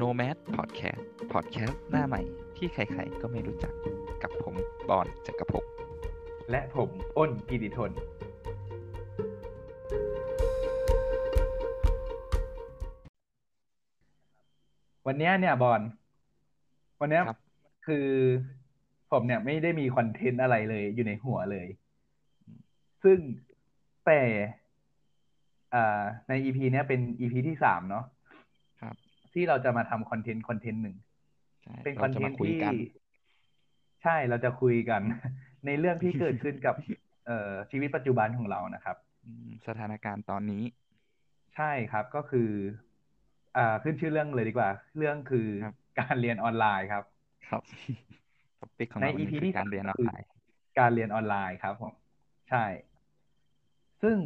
Nomad Podcast Podcast หน้าใหม่ที่ใครๆก็ไม่รู้จักกับผมบอลจักรภพและผมอ้นกิติทน วันเนี้ยเนี่ยบอลวันเนี้ยครับ คือผมเนี่ยไม่ได้มีคอนเทนต์อะไรเลยอยู่ในหัวเลย ซึ่งแต่อ่าใน EP เนี้ยเป็น EP ที่สามเนาะครับ ที่เราจะมาทำคอนเทนต์คอนเทนต์หนึ่งใช่เป็นคเราอนจะเทมานต์คุยที่กันใช่เราจะคุยกัน ในเรื่องที่เกิดขึ้นกับ เอ่อชีวิตปัจจุบันของเรานะครับอืมสถานการณ์ตอนนี้ ใช่ครับก็คือ อ่าขึ้นชื่อเรื่องเลยดีกว่า เรื่องคือครับการเรียนออนไลน์ครับ ครับท็อปิกของในเราวัน EP นี้คืที่อการเรียนอก็อนคือไลน์ การเรียนออนไลน์ครับผมใช่ ซึ่ง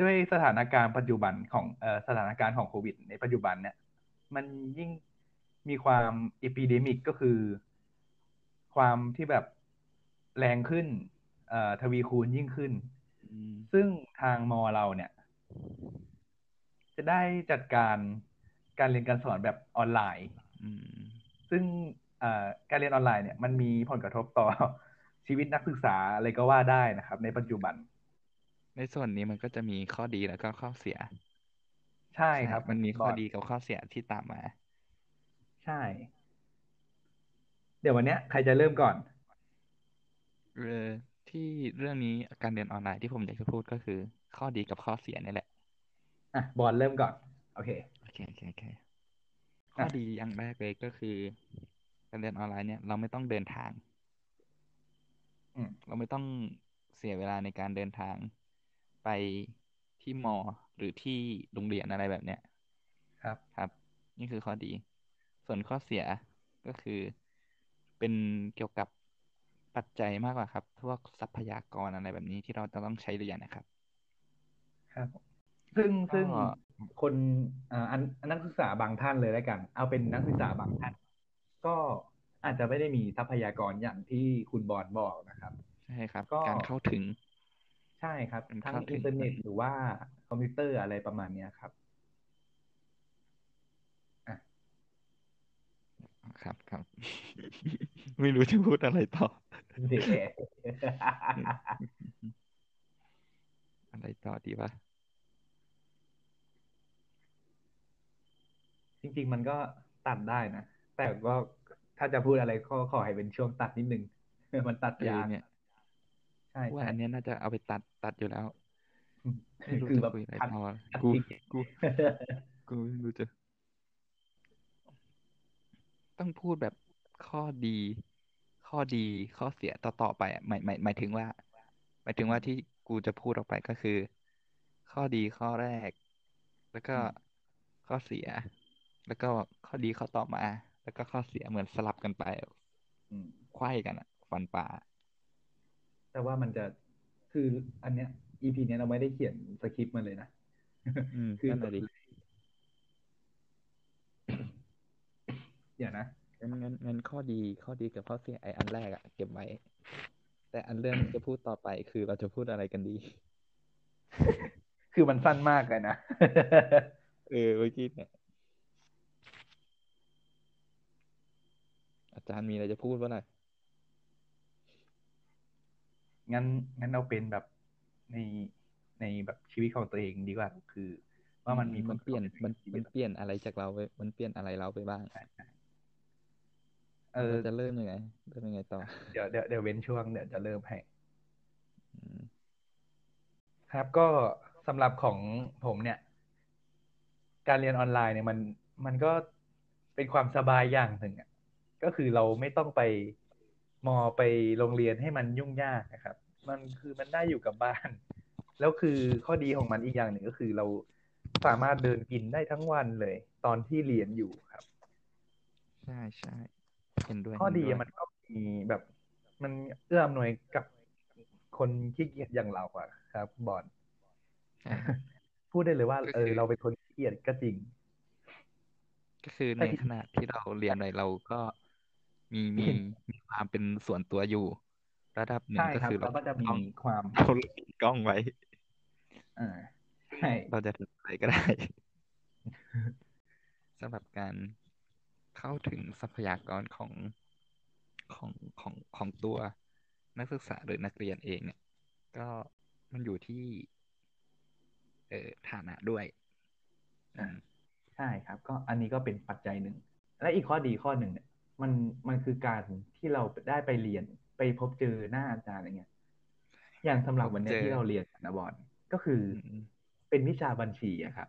ด้วยสถานการณ์ปัจจุบันของเอ่อสถานการณ์ของโควิด ในปัจจุบันเนี่ย มันยิ่งมีความ epidemic ก็คือ ความที่แบบแรงขึ้นเอ่อทวีคูณยิ่งขึ้นอืมซึ่งทางมอเราเนี่ย จะได้จัดการการเรียนการสอนแบบออนไลน์อืมซึ่งเอ่อการเรียนออนไลน์เนี่ยมันมีผลกระทบต่อชีวิตนักศึกษาอะไรก็ว่าได้นะครับ ในปัจจุบัน ในส่วนนี้มันก็จะมีข้อดีแล้วก็ข้อเสีย ใช่ครับ มันมีข้อบสดีกับข้อเสียที่ตามมา ใช่ เดี๋ยววันเนี้ยใครจะเริ่มก่อนเออที่เรื่องนี้การเรียนออนไลน์ที่ผมอยากจะพูดก็คือ ข้อดีกับข้อเสียนี่แหละอะบอลเริ่มก่อน โอเคโอเคโอเคโอเคข้ออะดีอย่างแรกเลยก็คือ การเรียนออนไลน์เนี่ยเราไม่ต้องเดินทางอืมเราไม่ต้องเสียเวลาในการเดินทางไป ที่มอหรือที่โรงเรียนอะไรแบบเนี้ย ครับครับ นี่คือข้อดี ส่วนข้อเสียก็คือ เป็นเกี่ยวกับปัจจัยมากกว่าครับพวกทรัพยากรอะไรแบบนี้ที่เราจะต้องใช้เรียนนะครับ ครับซึ่งก็ซึ่งคนอ่าอันอันนักศึกษาบางท่านเลยแล้วกัน เอาเป็นนักศึกษาบางท่าน ก็อาจจะไม่ได้มีทรัพยากรอย่างที่คุณบอลบอกนะครับ ใช่ครับก็การเข้าถึงใช่ครับเป็นทั้งเข้าถึงอินเทอร์เน็ตหรือว่าคอมพิวเตอร์อะไรประมาณเนี้ยครับครับครับ ไม่รู้จะพูดอะไรต่อเด็กอะไรต่อดีวะจริง ๆ มันก็ตัดได้นะ แต่ก็ถ้าจะพูดอะไรก็ขอให้เป็นช่วงตัดนิดนึง มันตัดากเออยเนี่ยใช่ว่าใช่อันเนี้ยน่าจะเอาไปตัดตัดอยู่แล้วไม่รู้คือจะแบบคุยอะไรตัดต่อตัดกูทิ้งกูกูไม่รู้จะต้องพูดแบบข้อดี ข้อดีข้อเสียต่อต่อไปอะหมายหมายหมายถึงว่า หมายถึงว่าที่กูจะพูดออกไปก็คือ ข้อดีข้อแรก แล้วก็ข้อเสีย แล้วก็ข้อดีข้อต่อมา แล้วก็ข้อเสียเหมือนสลับกันไปอืมไขว้กันอะฟันป่า แต่ว่ามันจะคืออันเนี้ย EP เนี้ยเราไม่ได้เขียนสคริปต์มาเลยนะอืมคือนั่นแหละดิเดี๋ยวนะงั้นงั้นงั้นข้อดีข้อดีกับข้อเสียไออันแรกอะเก็บไว้ แต่อันเรื่องที่จะพูดต่อไปคือเราจะพูดอะไรกันดี คือมันสั้นมากเลยนะเออเมื่อกี้เนี่ยอาจารย์มีอะไรจะพูดบ้างล่ะ งั้นงั้นเอาเป็นแบบในในแบบชีวิตของตัวเองดีกว่า คือ ว่ามันมีผมัลนเปลี่ยนกระทบมันในชีวิมันตเปลี่ยนอะไรจากเราไปมันเปลี่ยนอะไรเราไปบ้างเออเราจะเริ่มยังไงเริ่มยังไงต่อเดี๋ยวเดี๋ยวเดี๋ยวเว้นช่วงเดี๋ยวจะเริ่มให้อืมครับก็สำหรับของผมเนี่ย การเรียนออนไลน์เนี่ยมันมันก็เป็นความสบายอย่างหนึ่งอะก็คือเราไม่ต้องไป มอไปโรงเรียนให้มันยุ่งยากนะครับ มันคือมันได้อยู่กับบ้าน แล้วคือข้อดีของมันอีกอย่างหนึ่งก็คือเราสามารถเดินกินได้ทั้งวันเลย ตอนที่เรียนอยู่ครับ ใช่ใช่เห็นด้วยข้อเห็นดีด้วยมันก็มีแบบ มันเอื้ออำนวยกับคนขี้เกียจอย่างเราอะครับ บอลใช่ครับพูดได้เลยว่าก็เอคืออ เราเป็นคนขี้เกียจก็จริง ก็คือแต่ในที่ขณะที่เราเรียนอะไรเราก็ มีมีมีความเป็นส่วนตัวอยู่ ระดับหนึ่งใช่ก็ครับคือเราเราก็จะมีต้องความเราติดกล้องไว้อ่าใช่เราจะทำอะไรก็ได้ สำหรับการเข้าถึงทรัพยากรของของของของตัวนักศึกษาหรือนักเรียนเองเนี่ย ก็มันอยู่ที่ เอ่อฐานะด้วยอ่าใช่ครับ ก็อันนี้ก็เป็นปัจจัยหนึ่ง และอีกข้อดีข้อหนึ่งเนี่ย มันมันคือการที่เราได้ไปเรียนไปพบเจอหน้าอาจารย์อะไรเงี้ย อย่างสำหรับวันนี้ที่เราเรียนนะบอลก็คือเป็นวิชาบัญชีอะครับ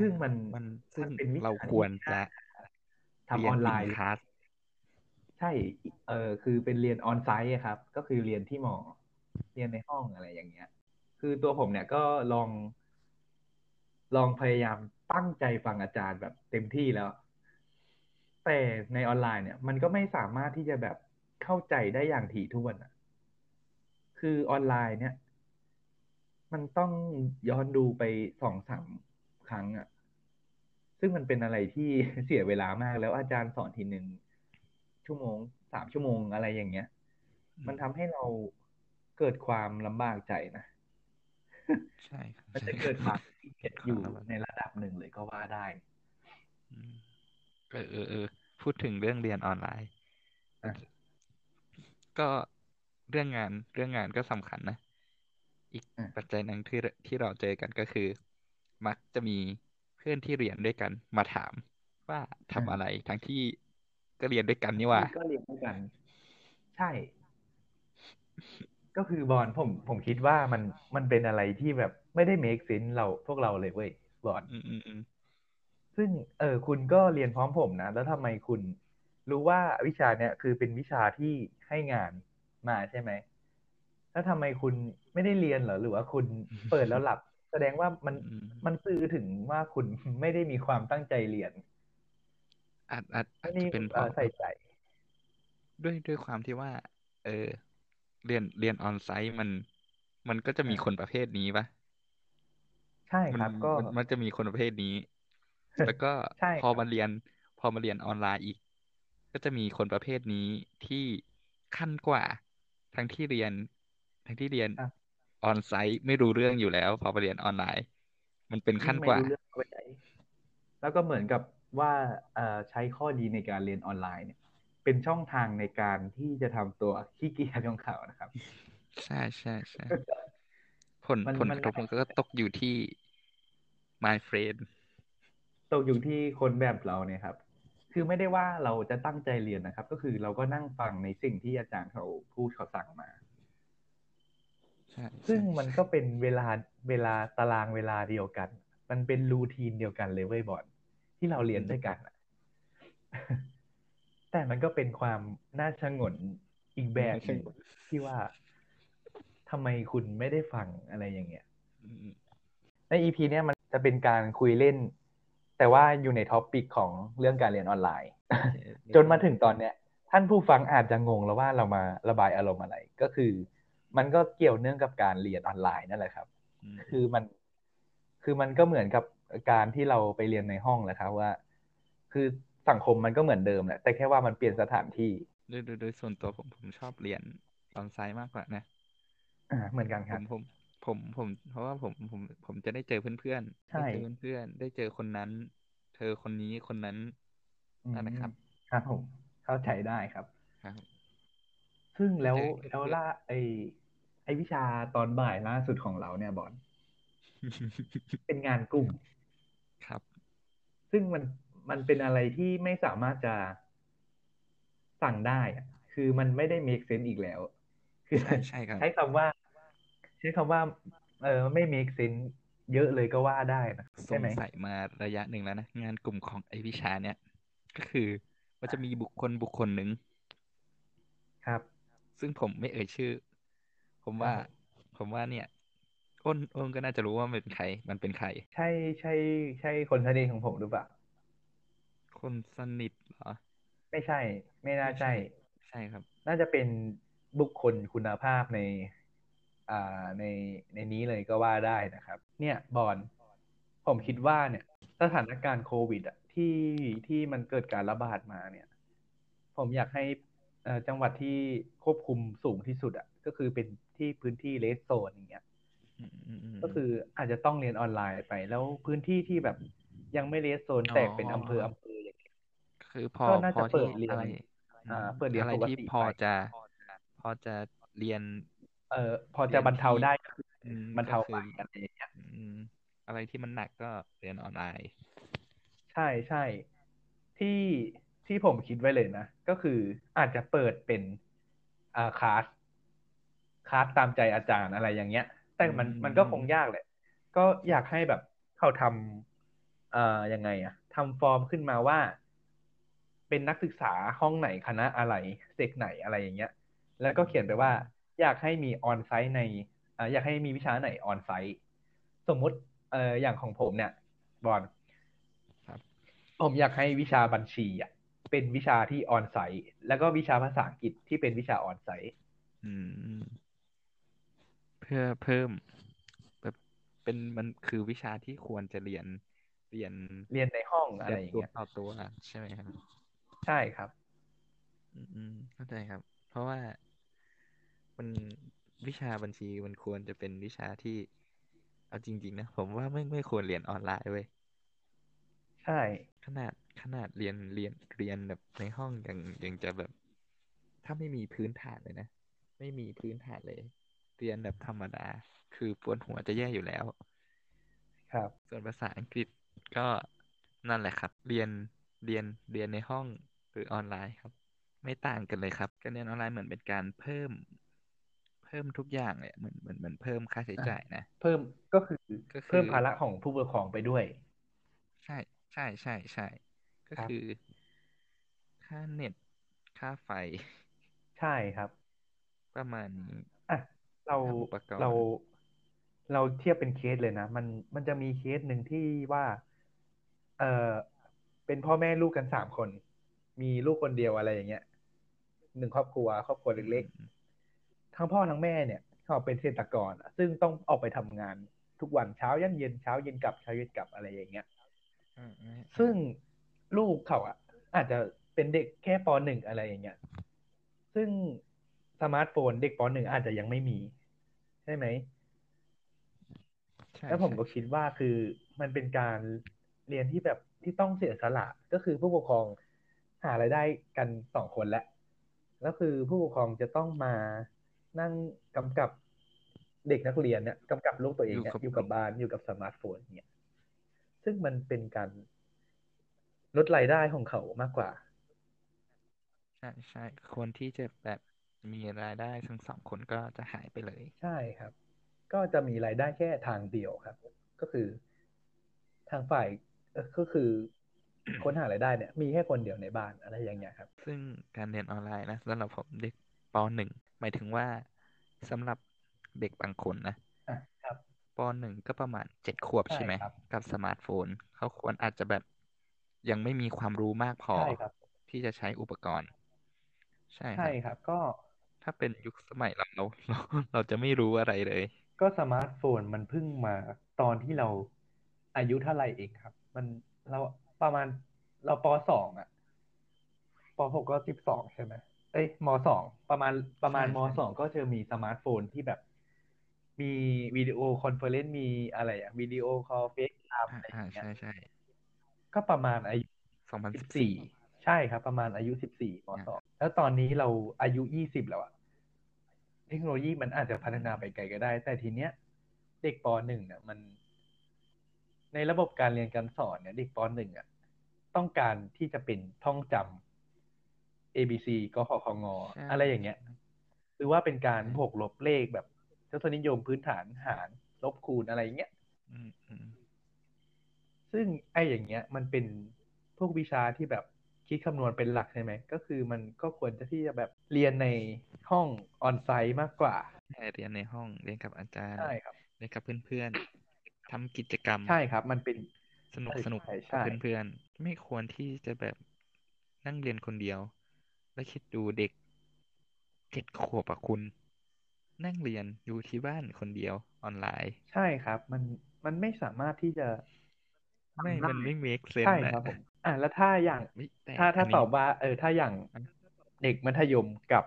ซึ่งมันมันซึ่งเป็นวิชาเราควรจะทำออนไลน์เรียคลาสใช่ เออคือเป็นเรียนออนไซต์อะครับ ก็คือเรียนที่หมอ เรียนในห้องอะไรอย่างเงี้ย คือตัวผมเนี่ยก็ลอง ลองพยายามตั้งใจฟังอาจารย์แบบเต็มที่แล้ว แต่ในออนไลน์เนี่ย มันก็ไม่สามารถที่จะแบบเข้าใจได้อย่างถี่ถ้วนอะคือออนไลน์เนี่ย มันต้องย้อนดูไปสองสามครั้งอะซึ่งมันเป็นอะไรที่เสียเวลามากแล้วอาจารย์สอนทีหนึ่งชั่วโมงสามชั่วโมงอะไรอย่างเงี้ย มันทำให้เราเกิดความลำบากใจนะใช่ครับมันจะใช่เกิดความขี้เกียจอยู่ครับในระดับหนึ่งเลยก็ว่าได้ อืม เออเออเออพูดถึงเรื่องเรียนออนไลน์ อะก็เรื่องงานเรื่องงานก็สำคัญนะ อีกอะปัจจัยหนึ่งที่ที่เราเจอกันก็คือ มักจะมีเพื่อนที่เรียนด้วยกันมาถามว่าทำอะไรทั้งที่ก็เรียนด้วยกันนี่หว่าก็เรียนด้วยกัน ใช่ ก็คือบอลผมผมคิดว่ามันมันเป็นอะไรที่แบบไม่ได้ make sense เราพวกเราเลยเว้ยบอลอืมอืมอืม ซึ่งเออคุณก็เรียนพร้อมผมนะ แล้วทำไมคุณรู้ว่าวิชาเนี้ยคือเป็นวิชาที่ให้งานมาใช่ไหมแล้วทำไมคุณไม่ได้เรียนเหรอหรือว่าคุณเปิดแล้วหลับ แสดงว่ามันอืมมันสื่อถึงว่าคุณไม่ได้มีความตั้งใจเรียนอาจอาจอาไม่จได้จะเป็นเพเอ่อราะใส่ใจ ด้วยด้วยความที่ว่า เออ เรียนเรียนออนไซต์มัน มันก็จะมีอ่าคนประเภทนี้ปะใช่มัครับ ก็มันมันจะมีคนประเภทนี้ แล้วก็ใช่พอครับมาเรียน พอมาเรียนออนไลน์อีก ก็จะมีคนประเภทนี้ที่ขั้นกว่า ทั้งที่เรียน ทั้งที่เรียนครับออนไซต์ไม่รู้เรื่องอยู่แล้ว พอไปเรียนออนไลน์ มันเป็นขั้นยิ่งกไม่ว่ารู้เรื่องเข้าไปไหนแล้วก็เหมือนกับว่าเอ่อใช้ข้อดีในการเรียนออนไลน์เนี่ย เป็นช่องทางในการที่จะทำตัวขี้เกียจของเขานะครับ ใช่ใช่ใช่ผลมันผลมักนระทบมันก็ตกอยู่ที่ my friend ตกอยู่ที่คนแบบเราเนี่ยครับ คือไม่ได้ว่าเราจะตั้งใจเรียนนะครับ ก็คือเราก็นั่งฟังในสิ่งที่อาจารย์เขาพูดเขาสั่งมาใช่ซึ่งใช่มันใช่ก็เป็นเวลาเวลาตารางเวลาเดียวกัน มันเป็น routine เดียวกันเลยเว้ยบอลที่เราเรียนด้วยกันอะแต่มันก็เป็นความน่าฉงนอีกแบบหนึ่งที่ว่าทำไมคุณไม่ได้ฟังอะไรอย่างเงี้ยอืมใน EP เนี้ยมันจะเป็นการคุยเล่น แต่ว่าอยู่ใน topic ของเรื่องการเรียนออนไลน์โอเคจนมาถึงตอนเนี้ย ท่านผู้ฟังอาจจะงงแล้วว่าเรามาระบายอารมณ์อะไร ก็คือ มันก็เกี่ยวเนื่องกับการเรียนออนไลน์นั่นแหละครับอืมคือมัน คือมันก็เหมือนกับการที่เราไปเรียนในห้องแหละครับว่า คือสังคมมันก็เหมือนเดิมแหละ แต่แค่ว่ามันเปลี่ยนสถานที่โดยโดยโดยส่วนตัวผมผมชอบเรียนออนไซต์มากกว่านะอ่าเหมือนกันผครับมผมผมผม เพราะว่าผมผมผมจะได้เจอเพื่อนๆใช่ได้เจอเพื่อนๆได้เจอคนนั้น เธอคนนี้คนนั้นอืมนั่นแหละครับ ครับผมเข้าใจได้ครับ ครับ ซึ่งแล้วเจอเพื่อนแล้วล่าไอไอวิชาตอนบ่ายล่าสุดของเราเนี่ยบอลเป็นงานกลุ่มครับ ซึ่งมันมันเป็นอะไรที่ไม่สามารถจะสั่งได้อะคือมันไม่ได้ make sense อีกแล้ว คือใช่ใช่ครับใช้คำว่า ใช้คำว่า เออไม่ make sense เยอะเลยก็ว่าได้นะสใช่งไหมสัยมาระยะหนึ่งแล้วนะ งานกลุ่มของไอวิชาเนี่ย ก็คือมันจะมีบุคคลบุคคลหนึ่งครับ ซึ่งผมไม่เอ่ยชื่อ ผมว่าครับผมว่าเนี่ยอ้นอ้นก็น่าจะรู้ว่ามันเป็นใคร มันเป็นใคร ใช่ใช่ใช่คนสนิทของผมหรือเปล่า คนสนิทเหรอ ไม่ใช่ ไม่น่าไม่ใช่ ใช่ครับ น่าจะเป็นบุคคลคุณภาพในอ่า ในในนี้เลยก็ว่าได้นะครับ เนี่ยบอลผมคิดว่าเนี่ย สถานการณ์โควิดอะที่ที่มันเกิดการระบาดมาเนี่ย ผมอยากให้เอ่อจังหวัดที่ควบคุมสูงที่สุดอะก็คือเป็นที่พื้นที่เลสโซนอย่างเงี้ยอืมอืมอืมก็คืออาจจะต้องเรียนออนไลน์ไป แล้วพื้นที่ที่แบบยังไม่เลสโซนแตกเป็นอำเภออำเภออย่างเงี้ยคือพอก็น่าพอจะเปิที่ดเรียนอะไรอ่าอืมเปิดเรียนอะไรปกที่ติพอไปจะ พอจะเรียน เออพอจะบรรเทาได้ก็คืออืมบรรเทาก็ไปคืออะไรอย่างเงี้ยอืมอะไรที่มันหนักก็เรียนออนไลน์ ใช่ใช่ที่ที่ผมคิดไว้เลยนะ ก็คืออาจจะเปิดเป็นอ่าคลาสคลาสตามใจอาจารย์อะไรอย่างเงี้ย แต่มันอืมมันก็คงยากแหละ ก็อยากให้แบบเขาทำอ่ายังไงอะทำฟอร์มขึ้นมาว่า เป็นนักศึกษาห้องไหนคณะอะไรเซกไหนอะไรอย่างเงี้ย แล้วก็เขียนไปว่า อยากให้มีออนไซต์ในอ่าอยากให้มีวิชาไหนออนไซต์สมมุติเอ่ออย่างของผมเนี่ยบอลครับผมอยากให้วิชาบัญชีอะเป็นวิชาที่ออนไซต์แล้วก็วิชาภาษาอังกฤษที่เป็นวิชาออนไซต์อืมเพื่อเพิ่มแบบเป็นมันคือวิชาที่ควรจะเรียนเรียนเรียนในห้องอะไรแบบอย่างตัวเงี้ยต่อตัวใช่ไหมครับ ใช่ครับ อืมอืมเข้าใจครับ เพราะว่า มันวิชาบัญชีมันควรจะเป็นวิชาที่ เอาจริง ๆ นะ ผมว่าไม่ไม่ควรเรียนออนไลน์เว้ยใช่ ขนาดขนาดเรียนเรียนเรียนแบบในห้องยังยังจะแบบ ถ้าไม่มีพื้นฐานเลยนะ ไม่มีพื้นฐานเลย เรียนแบบธรรมดา คือปวดหัวจะแย่อยู่แล้ว ครับ ส่วนภาษาอังกฤษก็นั่นแหละครับ เรียนเรียนเรียนในห้องหรือออนไลน์ครับ ไม่ต่างกันเลยครับ การเรียนออนไลน์เหมือนเป็นการเพิ่ม เพิ่มทุกอย่างเลยเหมือนเหมือนเหมือนเพิ่มค่าใช้จ่ายนะเพิ่มก็คือก็คือเพิ่มภาระของผู้ปกครองไปด้วย ใช่ใช่ใช่ใช่ก็ครับคือค่าเน็ตค่าไฟ ใช่ครับ ประมาณนี้อะเราค่าอุปกรณ์เราเราเทียบเป็นเคสเลยนะ มันมันจะมีเคสหนึ่งที่ว่า เออเป็นพ่อแม่ลูกกันสามคน มีลูกคนเดียวอะไรอย่างเงี้ยหนึ่งครอบครัว ครอบครัวเล็กอืมๆ ทั้งพ่อทั้งแม่เนี่ยเขาเป็นเกษตรกรอะซึ่งต้องออกไปทำงานทุกวันเช้ายันเย็นเช้าเย็นกลับเช้าเย็นกลับอะไรอย่างเงี้ยอืมอืมซึ่งลูกเขาอะ อาจจะเป็นเด็กแค่ปหนึ่งอะไรอย่างเงี้ย ซึ่งสมาร์ทโฟนเด็กปหนึ่งอาจจะยังไม่มี ใช่ไหมใช่แล้วผมใช่ก็คิดว่าคือมันเป็นการเรียนที่แบบที่ต้องเสียสละก็คือผู้ปกครองหารายได้กันสองคนแล้วแล้วคือผู้ปกครองจะต้องมา นั่งกำกับเด็กนักเรียนเนี่ยกำกับลูกตัวเองเนี่ยอยู่กับบ้านอยู่กับสมาร์ทโฟนเนี่ยซึ่งมันเป็นการลดรายได้ของเขามากกว่า ใช่ใช่คนที่จะแบบมีรายได้ทั้งสองคนก็จะหายไปเลย ใช่ครับ ก็จะมีรายได้แค่ทางเดียวครับ ก็คือทางฝ่ายเอ่อก็คือคนหารายได้เนี่ย มีแค่คนเดียวในบ้านอะไรอย่างเงี้ยครับ ซึ่งการเรียนออนไลน์นะสำหรับผมเด็กปหนึ่ง หมายถึงว่าสำหรับเด็กบางคนนะอะครับ ปหนึ่งก็ประมาณเจ็ดขวบใช่ใช่ไหมครับ กับสมาร์ทโฟน เขาควรอาจจะแบบยังไม่มีความรู้มากพอใช่ครับ ที่จะใช้อุปกรณ์ ใช่คใช่ ครับ ก็ ถ้าเป็นยุคสมัยเราเราเราเราจะไม่รู้อะไรเลย ก็สมาร์ทโฟนมันเพิ่งมาตอนที่เราอายุเท่าไหร่เองครับ มันเราประมาณเราปสองอะปหกก็สิบสองใช่ไหม เอ้ยมสองประมาณประมาณใช่มใช่สองก็จะมีสมาร์ทโฟนที่แบบ มีวิดีโอคอนเฟอเรนซ์มีอะไรอะวิดีโอคอลเฟซไทม์อ่าอะไรออ่าย่างเงี้ยใช่ใช่ก็ประมาณอายุสองพันสิสิบบสี่สี่ใช่ครับ ประมาณอายุสิบสี่มสองแล้วตอนนี้เราอายุยี่สิบแล้วอะเทคโนโลยีมันอาจจะพัฒนาไปไกลก็ได้ แต่ทีเนี้ย เด็กปหนึ่งเนี่ยมัน ในระบบการเรียนการสอนเนี่ย เด็กปหนึ่งอะ ต้องการที่จะเป็นท่องจำ A B C กขอของอใช่อะไรอย่างเงี้ยหรือว่าเป็นการบวกลบเลขแบบทศนิยมพื้นฐานหารลบคูณอะไรอย่างเงี้ยอืมอืมซึ่งไอ้อย่างเงี้ย มันเป็นพวกวิชาที่แบบคิดคำนวณเป็นหลักใช่ไหม ก็คือมันก็ควรจะที่จะแบบเรียนในห้องออนไซต์มากกว่าใช่เรียนในห้องเรียนกับอาจารย์ใช่ครับเรียนกับเพื่อนๆทำกิจกรรมใช่ครับ มันเป็นสนุกใช่สนุกใช่กับใช่เพื่อนๆไม่ควรที่จะแบบนั่งเรียนคนเดียว แล้วคิดดูเด็กเจ็ดขวบอะคุณ นั่งเรียนอยู่ที่บ้านคนเดียวออนไลน์ ใช่ครับ มันมันไม่สามารถที่จะไม่ทำได้มันไม่ make ใช่ sense ครับผนะมอะแล้วถ้าอย่างไม่แต่ถ้าถ้าอันนี้ตอบว่า เออ ถ้าอย่างอะเด็กมัธยมกับ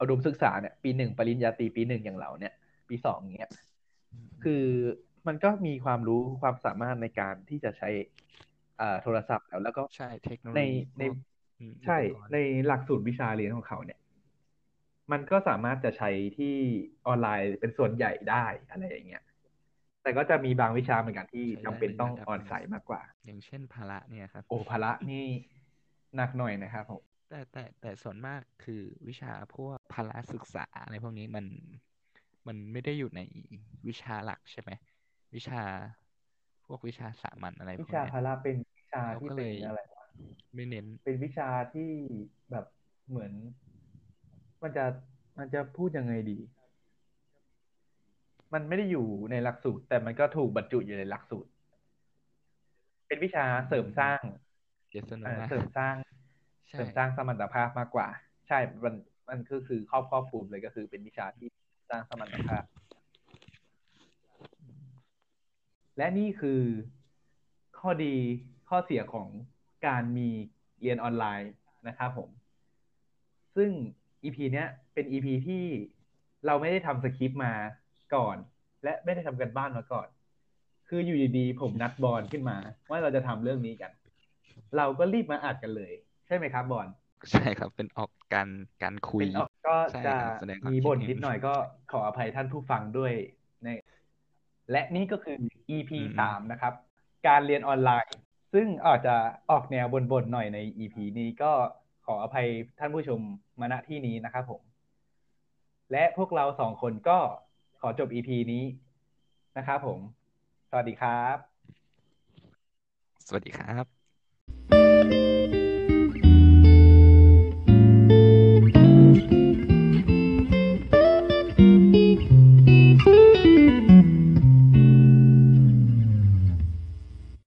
อุดมศึกษาเนี่ย ปีหนึ่งปริญญาตรีปีหนึ่งอย่างเราเนี่ย ปีสองเนี้ยคือมันก็มีความรู้ความสามารถในการที่จะใช้อ่าโทรศัพท์แล้วแล้วก็ใช่เทคโนโลในยีในพวกอืม ใช่อุปกรณ์ในหลักสูตรวิชาเรียนของเขาเนี่ย มันก็สามารถจะใช้ที่ออนไลน์เป็นส่วนใหญ่ได้อะไรอย่างเงี้ยแต่ก็จะมีบางวิชาเหมือนกันที่ใช้จำได้เป็นในต้องระดับออนหนึ่งไซต์มากกว่า อย่างเช่นภาระเนี่ยครับ โอ้ภาระนี่หนักหน่อยนะครับผมแต่แต่แต่ส่วนมากคือวิชาพวกพละศึกษาอะไรพวกนี้มันมันไม่ได้อยู่ในวิชาหลักใช่ไหมวิชาพวกวิชาสามัญอะไรพวิวกชาเนี้ยพละเป็นวิชาเขาที่ก็เลเป็นยอะไรวะ ไม่เน้น เป็นวิชาที่แบบเหมือน มันจะมันจะพูดยังไงดี มันไม่ได้อยู่ในหลักสูตร แต่มันก็ถูกบรรจุอยู่ในหลักสูตร เป็นวิชาเสริมสร้างเดี๋ยวสนุกเอ่อนะเสริมสร้างใช่เสริมสร้างสมรรถภาพมากกว่า ใช่ มันมันก็คือครอบครอบคลุมเลยก็คือเป็นวิชาที่สร้างสมรรถภาพ และนี่คือข้อดีข้อเสียของ การมีเรียนออนไลน์นะครับผม ซึ่ง EP เนี้ยเป็น EP ที่เราไม่ได้ทำสคริปต์มาก่อน และไม่ได้ทำกันบ้านมาก่อน คืออยู่ดีๆผมนัดบอลขึ้นมา ว่าเราจะทำเรื่องนี้กัน เราก็รีบมาอัดกันเลย ใช่ไหมครับบอลใช่ครับ เป็นออกการการคุยเป็นออกก็ใช่จะครับแสดงความมีคิดบ่นเห็นนิดหน่อยก็ขออภัยท่านผู้ฟังด้วยในและนี่ก็คือ EP อืมสามนะครับ การเรียนออนไลน์ ซึ่งอาจจะออกแนวบ่นๆหน่อยใน EP นี้ก็ขออภัยท่านผู้ชมมาณที่นี้นะครับผม และพวกเราสองคนก็ขอจบ EP นี้นะครับผม สวัสดีครับ สวัสดีครับ